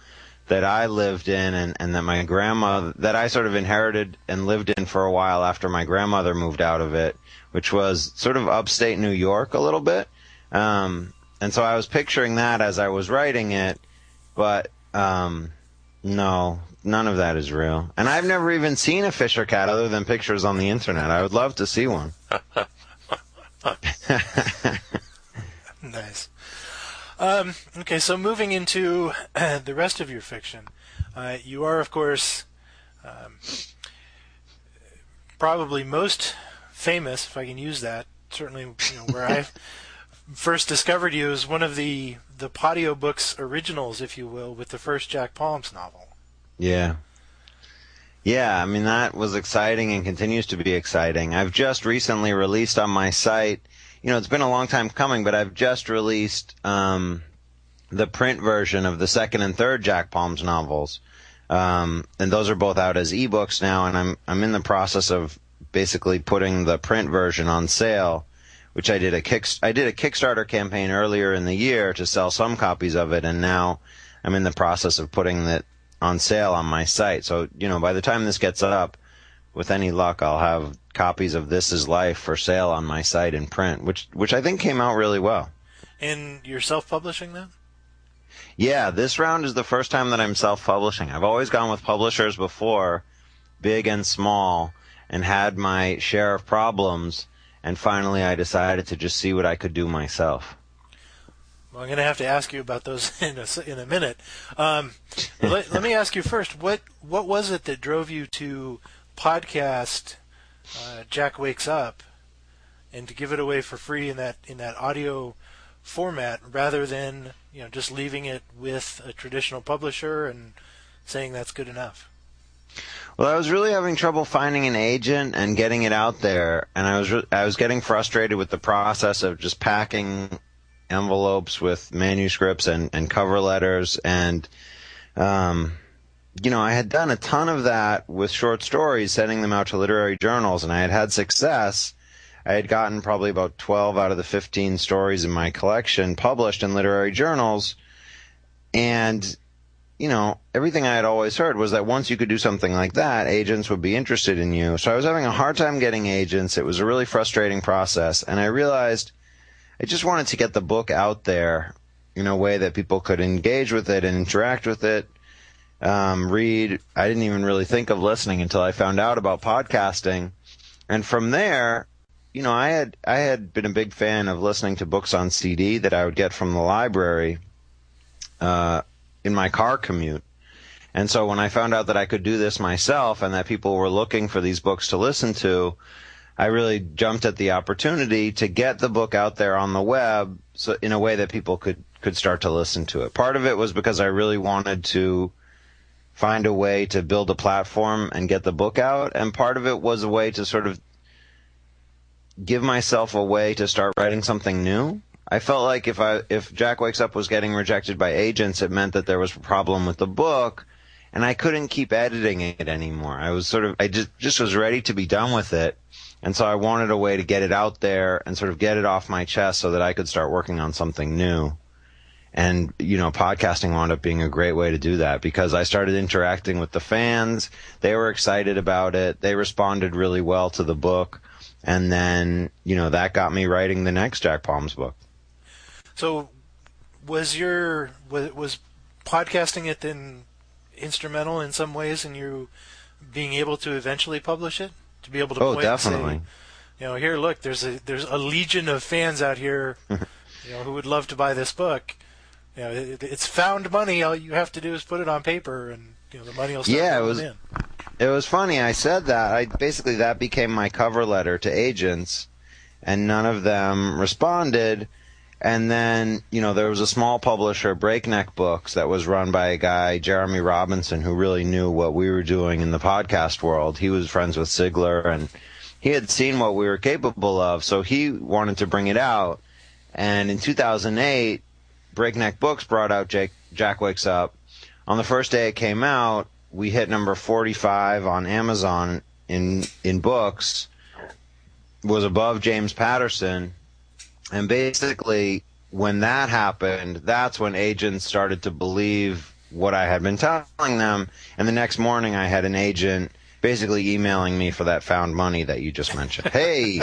that I lived in and, and that my grandma, that I sort of inherited and lived in for a while after my grandmother moved out of it, which was sort of upstate New York a little bit. Um, and so I was picturing that as I was writing it, but, um, no, none of that is real. And I've never even seen a Fisher cat other than pictures on the internet. I would love to see one. nice. Um, okay, so moving into uh, the rest of your fiction, uh, you are, of course, um, probably most famous, if I can use that. Certainly, you know, where I first discovered you is one of the the Podiobooks originals, if you will, with the first Jack Palms novel. Yeah. Yeah, I mean that was exciting and continues to be exciting. I've just recently released on my site. You know, it's been a long time coming, but I've just released um, the print version of the second and third Jack Palms novels, um, and those are both out as ebooks now. And I'm I'm in the process of basically putting the print version on sale, which I did a kick I did a Kickstarter campaign earlier in the year to sell some copies of it, and now I'm in the process of putting that on sale on my site. So, you know, by the time this gets up, with any luck, I'll have copies of This Is Life for sale on my site in print, which which I think came out really well. And you're self-publishing then? Yeah, this round is the first time that I'm self-publishing. I've always gone with publishers before, big and small, and had my share of problems. And finally, I decided to just see what I could do myself. I'm going to have to ask you about those in a, in a minute. Um, let, let, me ask you first what what was it that drove you to podcast uh, Jack Wakes Up and to give it away for free in that in that audio format rather than you know just leaving it with a traditional publisher and saying that's good enough? Well, I was really having trouble finding an agent and getting it out there, and I was re- I was getting frustrated with the process of just packing envelopes with manuscripts and, and cover letters and um, you know, I had done a ton of that with short stories, sending them out to literary journals, and I had had success. I had gotten probably about 12 out of the 15 stories in my collection published in literary journals. And, you know, everything I had always heard was that once you could do something like that, agents would be interested in you. So I was having a hard time getting agents. It was a really frustrating process. And I realized I just wanted to get the book out there in a way that people could engage with it and interact with it. Um, read. I didn't even really think of listening until I found out about podcasting. And from there, you know, I had I had been a big fan of listening to books on CD that I would get from the library uh, in my car commute. And so when I found out that I could do this myself and that people were looking for these books to listen to, I really jumped at the opportunity to get the book out there on the web so in a way that people could could start to listen to it. Part of it was because I really wanted to find a way to build a platform and get the book out, and part of it was a way to sort of give myself a way to start writing something new. I felt like if I if Jack Wakes Up was getting rejected by agents, it meant that there was a problem with the book, and I couldn't keep editing it anymore. I was sort of I just just was ready to be done with it, and so I wanted a way to get it out there and sort of get it off my chest so that I could start working on something new. And, you know, podcasting wound up being a great way to do that because I started interacting with the fans. They were excited about it. They responded really well to the book. And then, you know, that got me writing the next Jack Palms book. So, was your was, was podcasting it then instrumental in some ways in you being able to eventually publish it? To be able to oh, point definitely. and say, you know, here, look, there's a there's a legion of fans out here, you know, who would love to buy this book. You know, it, it's found money. All you have to do is put it on paper, and you know, the money will start Yeah, it was- in. It was funny. I said that. I basically that became my cover letter to agents, and none of them responded. And then, you know, there was a small publisher, Breakneck Books, that was run by a guy, Jeremy Robinson, who really knew what we were doing in the podcast world. He was friends with Sigler, and he had seen what we were capable of, so he wanted to bring it out. And in 2008, Breakneck Books brought out Jake, Jack Wakes Up. On the first day it came out, we hit number 45 on Amazon in in books. Was above James Patterson, and basically when that happened, that's when agents started to believe what I had been telling them. And the next morning, I had an agent basically emailing me for that found money that you just mentioned. hey,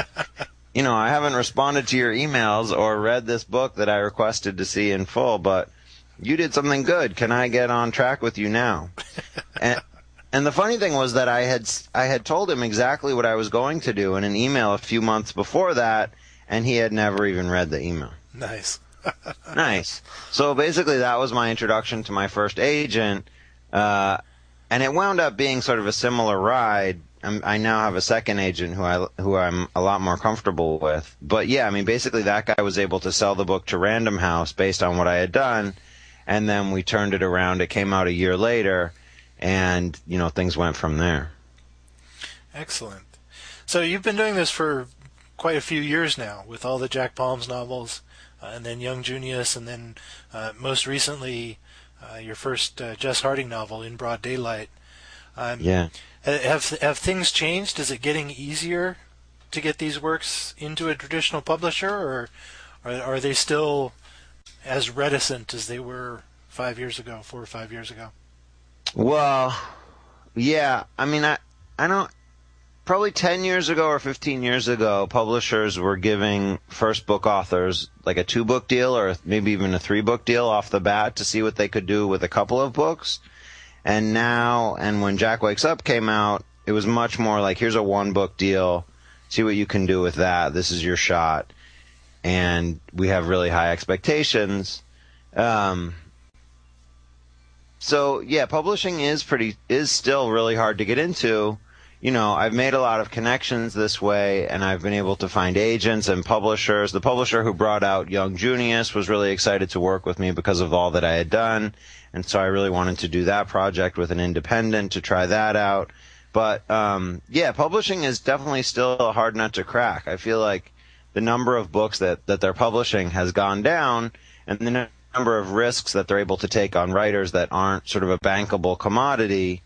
you know, I haven't responded to your emails or read this book that I requested to see in full, but you did something good. Can I get on track with you now? and, and the funny thing was that I had I had told him exactly what I was going to do in an email a few months before that, and he had never even read the email. Nice. Nice. So basically, that was my introduction to my first agent, uh, and it wound up being sort of a similar ride. I'm, I now have a second agent who I who I'm a lot more comfortable with. But yeah, I mean, basically, that guy was able to sell the book to Random House based on what I had done, and then we turned it around. It came out a year later, and you know things went from there. Excellent. So you've been doing this for quite a few years now, with all the Jack Palms novels, uh, and then Young Junius, and then uh, most recently uh, your first uh, Jess Harding novel, In Broad Daylight. Um, Yeah. Have have things changed? Is it getting easier to get these works into a traditional publisher, or are, are they still as reticent as they were five years ago, four or five years ago? Well, yeah. I mean, I I don't. Probably ten years ago or fifteen years ago, publishers were giving first book authors like a two book deal or maybe even a three book deal off the bat to see what they could do with a couple of books. And now, and when Jack Wakes Up came out, it was much more like here's a one book deal. See what you can do with that. This is your shot. And we have really high expectations. Um, so yeah, publishing is pretty is still really hard to get into. You know, I've made a lot of connections this way, and I've been able to find agents and publishers. The publisher who brought out Young Junius was really excited to work with me because of all that I had done, and so I really wanted to do that project with an independent to try that out. But um, yeah, publishing is definitely still a hard nut to crack. I feel like the number of books that that they're publishing has gone down, and the number of risks that they're able to take on writers that aren't sort of a bankable commodity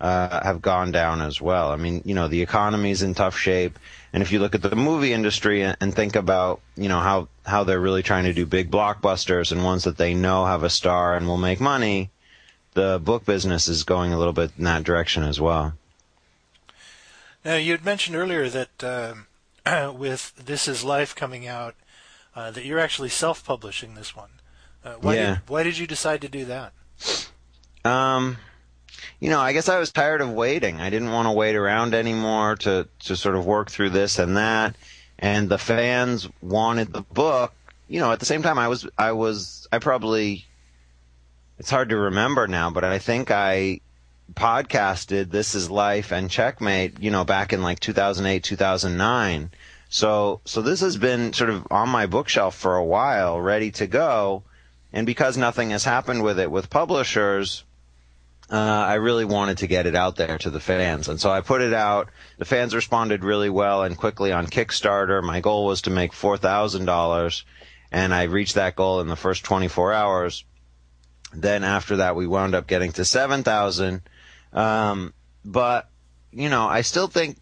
uh, have gone down as well. I mean, you know, the economy's in tough shape, and if you look at the movie industry and, and think about, you know, how how they're really trying to do big blockbusters and ones that they know have a star and will make money, the book business is going a little bit in that direction as well. Now, you had mentioned earlier that uh, with This Is Life coming out, uh, that you're actually self-publishing this one. Uh, why Yeah. Did, why did you decide to do that? Um, you know, I guess I was tired of waiting. I didn't want to wait around anymore to to sort of work through this and that. And the fans wanted the book. You know, at the same time, I was I was I probably it's hard to remember now, but I think I podcasted This Is Life and Checkmate. You know, back in like 2008, 2009. So so this has been sort of on my bookshelf for a while, ready to go. And because nothing has happened with it with publishers, uh, I really wanted to get it out there to the fans. And so I put it out. The fans responded really well and quickly on Kickstarter. My goal was to make $4,000, and I reached that goal in the first 24 hours. Then after that, we wound up getting to 7,000. Um, but, you know, I still think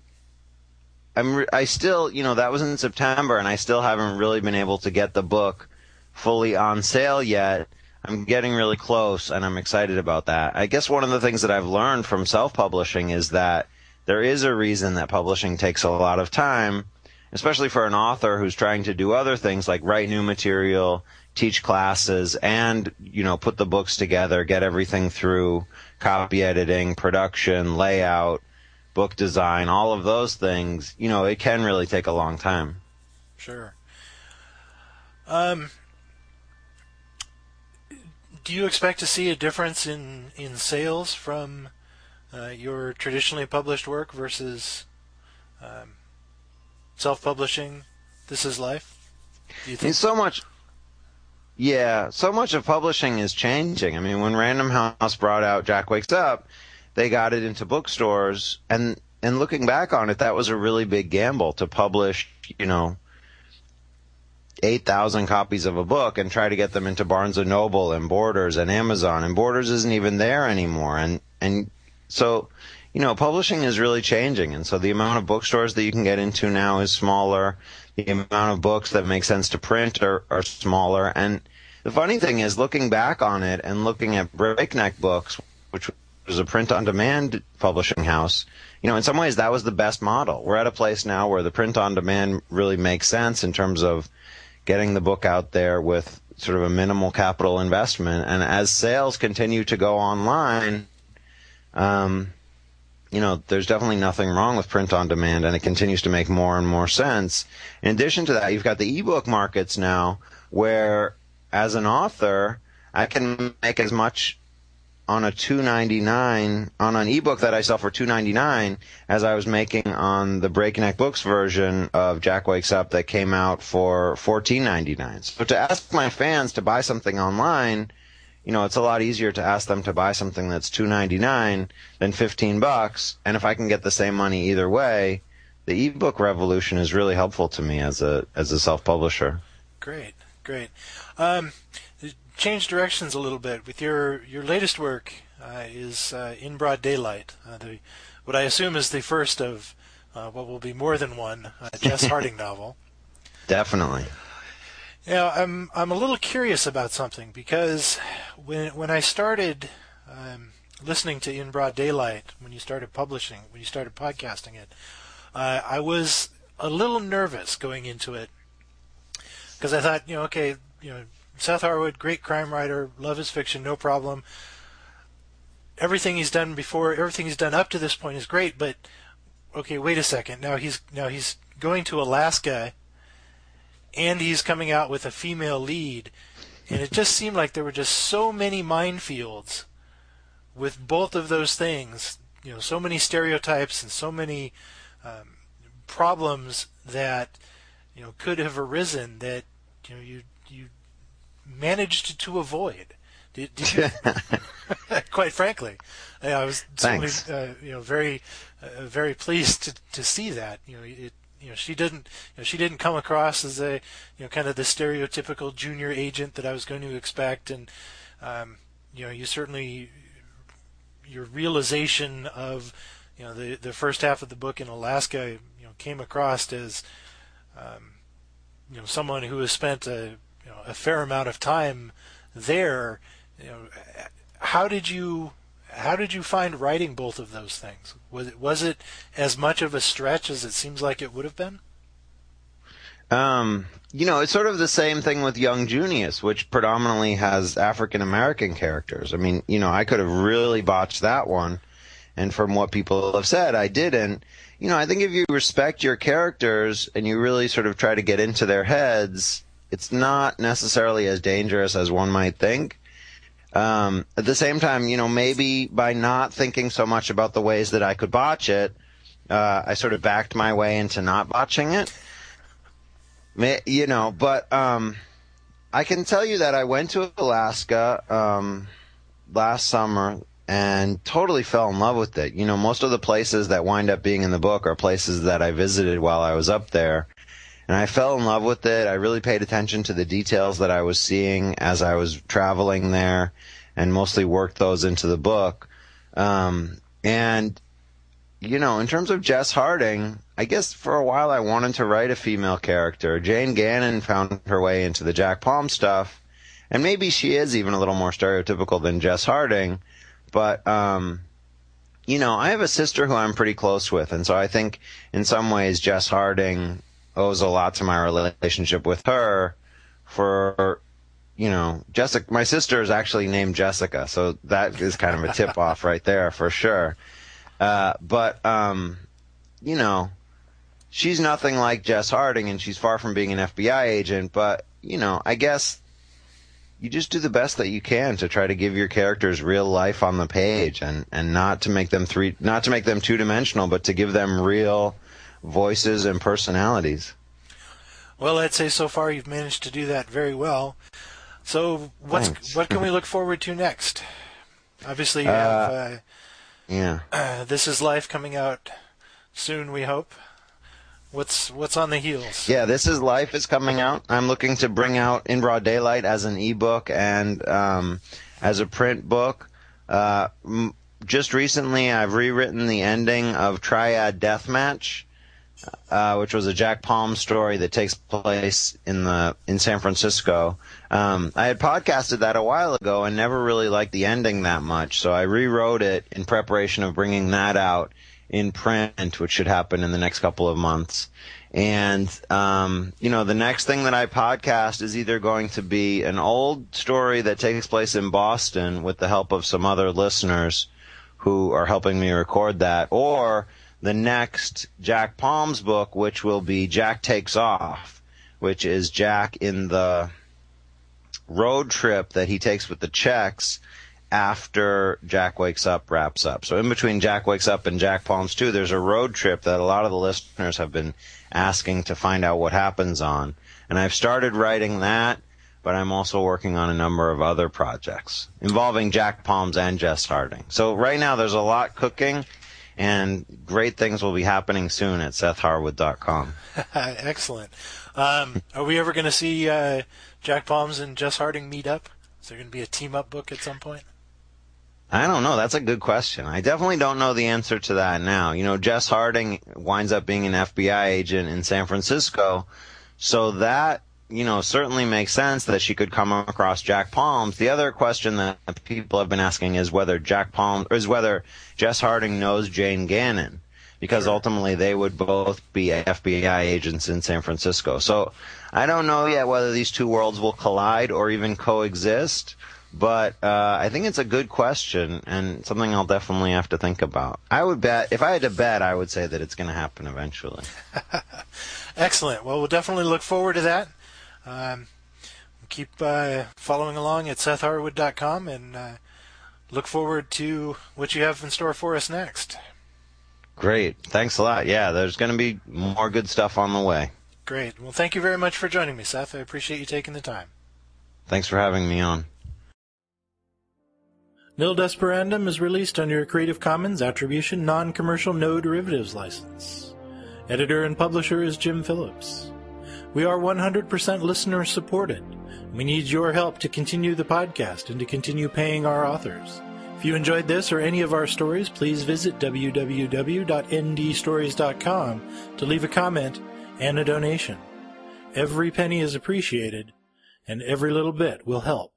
I'm, re- I still, you know, that was in September, and I still haven't really been able to get the book fully on sale yet. I'm getting really close, and I'm excited about that. I guess one of the things that I've learned from self-publishing is that there is a reason that publishing takes a lot of time, especially for an author who's trying to do other things like write new material, teach classes, and you know put the books together, get everything through copy editing, production, layout, book design, all of those things. You know, it can really take a long time. Sure. Um, do you expect to see a difference in, in sales from uh, your traditionally published work versus um, self-publishing? This is life. Do you think? so much. Yeah, so much of publishing is changing. I mean, when Random House brought out Jack Wakes Up, they got it into bookstores, and and looking back on it, that was a really big gamble to publish, you know, eight thousand copies of a book and try to get them into Barnes and Noble and Borders and Amazon, and Borders isn't even there anymore, and and so. You know, publishing is really changing, and so the amount of bookstores that you can get into now is smaller the amount of books that make sense to print are, are smaller. And the funny thing is, looking back on it and looking at Breakneck Books, which was a print on demand publishing house, you know, in some ways that was the best model. We're at a place now where the print on demand really makes sense in terms of getting the book out there with sort of a minimal capital investment. And as sales continue to go online, um, you know, there's definitely nothing wrong with print on demand, and it continues to make more and more sense. In addition to that, you've got the ebook markets now, where as an author, I can make as much on a 299 on an ebook that I sell for 299 as I was making on the Breakneck Books version of Jack Wakes Up that came out for 14.99. So to ask my fans to buy something online, you know, it's a lot easier to ask them to buy something that's 2.99 than 15 bucks, and if I can get the same money either way, the ebook revolution is really helpful to me as a as a self-publisher. Great, great. Um, change directions a little bit with your your latest work uh, is uh, in broad daylight. Uh, the, what I assume is the first of uh, what will be more than one uh, Jess Harding novel. Definitely. Yeah, I'm I'm a little curious about something because when when I started um, listening to In Broad Daylight, when you started publishing, when you started podcasting it, uh, I was a little nervous going into it because I thought, you know, okay, you know, Seth Harwood, great crime writer, love his fiction, no problem. Everything he's done before, everything he's done up to this point is great, but okay, wait a second. Now he's now he's going to Alaska and he's coming out with a female lead and it just seemed like there were just so many minefields with both of those things you know so many stereotypes and so many um, problems that you know could have arisen that you know you you managed to avoid. Did, did you? Quite frankly. I was certainly uh, you know very uh, very pleased to to see that. You know it you know she didn't you know she didn't come across as a you know kind of the stereotypical junior agent that I was going to expect. And um, you know you certainly your realization of you know the the first half of the book in Alaska you know came across as um, you know someone who has spent a know a fair amount of time there you know how did you how did you find writing both of those things? Was it was it as much of a stretch as it seems like it would have been? Um, you know, it's sort of the same thing with Young Junius, which predominantly has African American characters. I mean, you know, I could have really botched that one, and from what people have said, I didn't. You know, I think if you respect your characters and you really sort of try to get into their heads, it's not necessarily as dangerous as one might think. Um, at the same time, you know, maybe by not thinking so much about the ways that I could botch it, uh, I sort of backed my way into not botching it. You know, but um, I can tell you that I went to Alaska um, last summer and totally fell in love with it. You know, most of the places that wind up being in the book are places that I visited while I was up there. And I fell in love with it. I really paid attention to the details that I was seeing as I was traveling there and mostly worked those into the book. Um, and you know, in terms of Jess Harding, I guess for a while I wanted to write a female character. Jane Gannon found her way into the Jack Palm stuff, and maybe she is even a little more stereotypical than Jess Harding, but um, you know, I have a sister who I'm pretty close with, and so I think in some ways Jess Harding owes a lot to my relationship with her for you know, Jessica my sister is actually named Jessica, so that is kind of a tip off right there for sure. Uh, but um, you know, she's nothing like Jess Harding, and she's far from being an FBI agent. But you know, I guess you just do the best that you can to try to give your characters real life on the page, and and not to make them three, not to make them two dimensional, but to give them real voices and personalities. Well, I'd say so far you've managed to do that very well. So, what's Thanks. what can we look forward to next? Obviously, you uh, have uh, yeah. Uh, this is life coming out soon. We hope. What's what's on the heels? Yeah, this is life is coming out. I'm looking to bring out in broad daylight as an ebook and um, as a print book. Uh, m- just recently, I've rewritten the ending of Triad Deathmatch, uh, which was a Jack Palm story that takes place in the in San Francisco. Um, I had podcasted that a while ago and never really liked the ending that much, so I rewrote it in preparation of bringing that out in print, which should happen in the next couple of months. And um, you know, the next thing that I podcast is either going to be an old story that takes place in Boston with the help of some other listeners who are helping me record that, or the next Jack Palms book, which will be Jack Takes Off, which is Jack in the road trip that he takes with the checks after Jack Wakes Up wraps up. So in between Jack Wakes Up and Jack Palms 2, there's a road trip that a lot of the listeners have been asking to find out what happens on. And I've started writing that, but I'm also working on a number of other projects involving Jack Palms and Jess Harding. So right now there's a lot cooking and great things will be happening soon at SethHarwood.com. Excellent. Um, are we ever going to see uh, Jack Palms and Jess Harding meet up? Is there going to be a team up book at some point? I don't know. That's a good question. I definitely don't know the answer to that now. You know, Jess Harding winds up being an FBI agent in San Francisco, so that you know certainly makes sense that she could come across Jack Palms. The other question that people have been asking is whether Jack Palms is whether Jess Harding knows Jane Gannon because sure. ultimately they would both be FBI agents in San Francisco. So I don't know yet whether these two worlds will collide or even coexist, but uh, I think it's a good question and something I'll definitely have to think about. I would bet, if I had to bet, I would say that it's going to happen eventually. Excellent. Well, we'll definitely look forward to that. Um, keep uh, following along at SethHarwood.com and uh, look forward to what you have in store for us next. Great. Thanks a lot. Yeah, there's going to be more good stuff on the way. Great. Well, thank you very much for joining me, Seth. I appreciate you taking the time. Thanks for having me on. Nil Desperandum is released under a Creative Commons Attribution Non Commercial No Derivatives license. Editor and publisher is Jim Phillips. We are 100% listener supported. We need your help to continue the podcast and to continue paying our authors. If you enjoyed this or any of our stories, please visit www.ndstories.com to leave a comment and a donation. Every penny is appreciated, and every little bit will help.